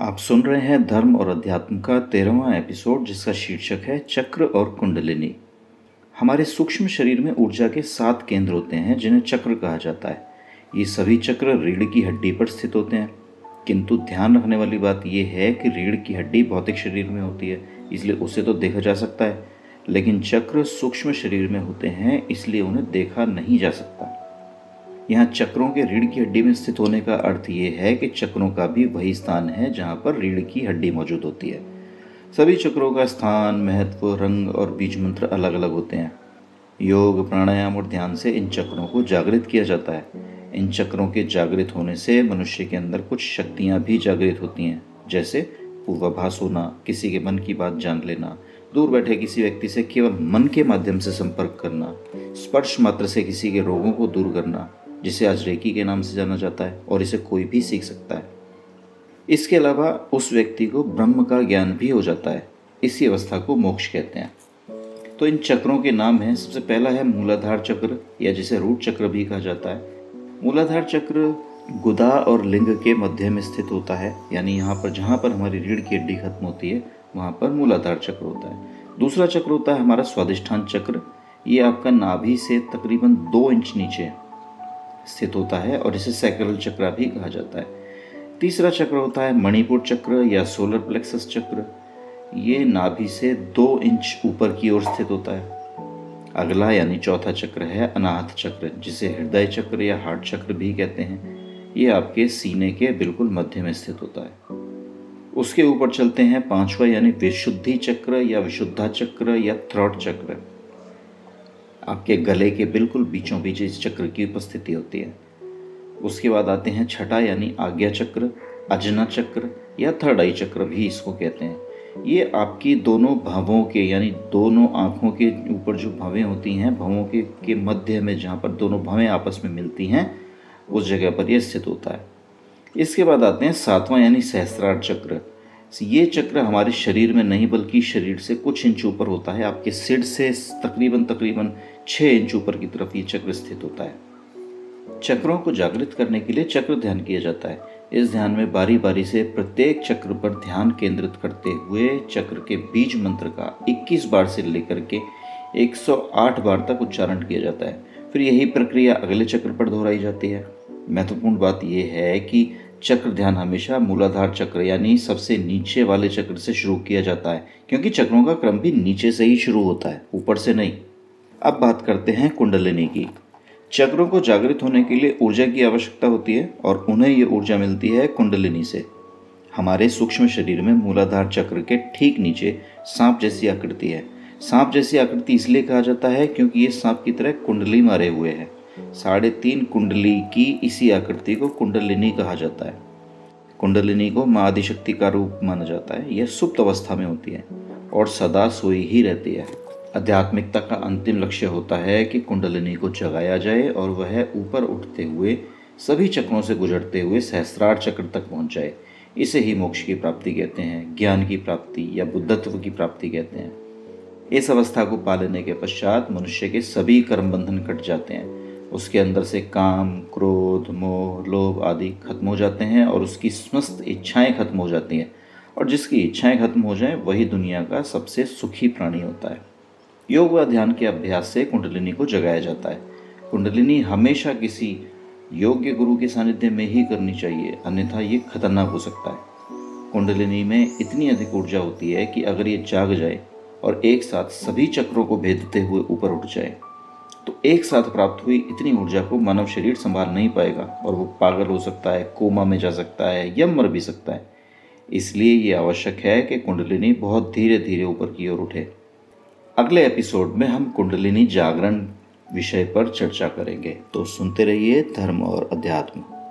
आप सुन रहे हैं धर्म और अध्यात्म का तेरहवा एपिसोड, जिसका शीर्षक है चक्र और कुंडलिनी। हमारे सूक्ष्म शरीर में ऊर्जा के सात केंद्र होते हैं, जिन्हें चक्र कहा जाता है। ये सभी चक्र रीढ़ की हड्डी पर स्थित होते हैं। किंतु ध्यान रखने वाली बात यह है कि रीढ़ की हड्डी भौतिक शरीर में होती है, इसलिए उसे तो देखा जा सकता है। लेकिन चक्र सूक्ष्म शरीर में होते हैं, इसलिए उन्हें देखा नहीं जा सकता। यहाँ चक्रों के रीढ़ की हड्डी में स्थित होने का अर्थ ये है कि चक्रों का भी वही स्थान है जहाँ पर रीढ़ की हड्डी मौजूद होती है। सभी चक्रों का स्थान, महत्व, रंग और बीज मंत्र अलग अलग होते हैं। योग, प्राणायाम और ध्यान से इन चक्रों को जागृत किया जाता है। इन चक्रों के जागृत होने से मनुष्य के अंदर कुछ शक्तियाँ भी जागृत होती हैं, जैसे पूर्वाभास होना, किसी के मन की बात जान लेना, दूर बैठे किसी व्यक्ति से केवल मन के माध्यम से संपर्क करना, स्पर्श मात्र से किसी के रोगों को दूर करना जिसे आज रेकी के नाम से जाना जाता है और इसे कोई भी सीख सकता है। इसके अलावा उस व्यक्ति को ब्रह्म का ज्ञान भी हो जाता है। इसी अवस्था को मोक्ष कहते हैं। तो इन चक्रों के नाम हैं। सबसे पहला है मूलाधार चक्र, या जिसे रूट चक्र भी कहा जाता है। मूलाधार चक्र गुदा और लिंग के मध्य में स्थित होता है। यानी यहाँ पर, जहाँ पर हमारी रीढ़ की हड्डी खत्म होती है, वहाँ पर मूलाधार चक्र होता है। दूसरा चक्र होता है हमारा स्वादिष्ठान चक्र। ये आपका नाभि से तकरीबन दो इंच नीचे स्थित होता है और इसे सैक्रल चक्र भी कहा जाता है। तीसरा चक्र होता है मणिपुर चक्र या सोलर प्लेक्सस चक्र। ये नाभि से दो इंच ऊपर की ओर स्थित होता है। अगला यानी चौथा चक्र है अनाहत चक्र, जिसे हृदय चक्र या हार्ट चक्र भी कहते हैं। ये आपके सीने के बिल्कुल मध्य में स्थित होता है। उसके ऊपर चलते हैं पांचवा यानी विशुद्धि चक्र या विशुद्धा चक्र या थ्रॉट चक्र। आपके गले के बिल्कुल बीचों बीच इस चक्र की उपस्थिति होती है। उसके बाद आते हैं छठा यानी आज्ञा चक्र, अजना चक्र या थर्ड आई चक्र भी इसको कहते हैं। ये आपकी दोनों भावों के यानी दोनों आँखों के ऊपर जो भावें होती हैं, भावों के के मध्य में जहाँ पर दोनों भावें आपस में मिलती हैं, उस जगह पर यह स्थित होता है। इसके बाद आते हैं सातवां यानी सहस्त्रार चक्र। ये चक्र हमारे शरीर में नहीं, बल्कि शरीर से कुछ इंच ऊपर होता है। आपके सिर से तकरीबन तकरीबन छः इंच ऊपर की तरफ़ ये चक्र स्थित होता है। चक्रों को जागृत करने के लिए चक्र ध्यान किया जाता है। इस ध्यान में बारी बारी से प्रत्येक चक्र पर ध्यान केंद्रित करते हुए चक्र के बीज मंत्र का 21 बार से लेकर के 108 बार तक उच्चारण किया जाता है। फिर यही प्रक्रिया अगले चक्र पर दोहराई जाती है। महत्वपूर्ण बात यह है कि चक्र ध्यान हमेशा मूलाधार चक्र, यानी सबसे नीचे वाले चक्र से शुरू किया जाता है, क्योंकि चक्रों का क्रम भी नीचे से ही शुरू होता है, ऊपर से नहीं। अब बात करते हैं कुंडलिनी की। चक्रों को जागृत होने के लिए ऊर्जा की आवश्यकता होती है, और उन्हें ये ऊर्जा मिलती है कुंडलिनी से। हमारे सूक्ष्म शरीर में मूलाधार चक्र के ठीक नीचे सांप जैसी आकृति है। सांप जैसी आकृति इसलिए कहा जाता है, क्योंकि ये सांप की तरह कुंडली मारे हुए है। साढ़े तीन कुंडली की इसी आकृति को कुंडलिनी कहा जाता है। कुंडलिनी को माँ आदिशक्ति का रूप माना जाता है। यह सुप्त अवस्था में होती है और सदा सोई ही रहती है। आध्यात्मिकता का अंतिम लक्ष्य होता है कि कुंडलिनी को जगाया जाए और वह ऊपर उठते हुए, सभी चक्रों से गुजरते हुए सहस्रार चक्र तक पहुँच जाए। इसे ही मोक्ष की प्राप्ति कहते हैं, ज्ञान की प्राप्ति या बुद्धत्व की प्राप्ति कहते हैं। इस अवस्था को पा लेने के पश्चात मनुष्य के सभी कर्म बंधन कट जाते हैं। उसके अंदर से काम, क्रोध, मोह, लोभ आदि खत्म हो जाते हैं और उसकी समस्त इच्छाएँ खत्म हो जाती हैं। और जिसकी इच्छाएँ खत्म हो जाएँ, वही दुनिया का सबसे सुखी प्राणी होता है। योग व ध्यान के अभ्यास से कुंडलिनी को जगाया जाता है। कुंडलिनी हमेशा किसी योग्य गुरु के सानिध्य में ही करनी चाहिए, अन्यथा ये खतरनाक हो सकता है। कुंडलिनी में इतनी अधिक ऊर्जा होती है कि अगर ये जाग जाए और एक साथ सभी चक्रों को भेदते हुए ऊपर उठ जाए तो एक साथ प्राप्त हुई इतनी ऊर्जा को मानव शरीर संभाल नहीं पाएगा और वो पागल हो सकता है, कोमा में जा सकता है या मर भी सकता है। इसलिए ये आवश्यक है कि कुंडलिनी बहुत धीरे धीरे ऊपर की ओर उठे। अगले एपिसोड में हम कुंडलिनी जागरण विषय पर चर्चा करेंगे। तो सुनते रहिए धर्म और अध्यात्म।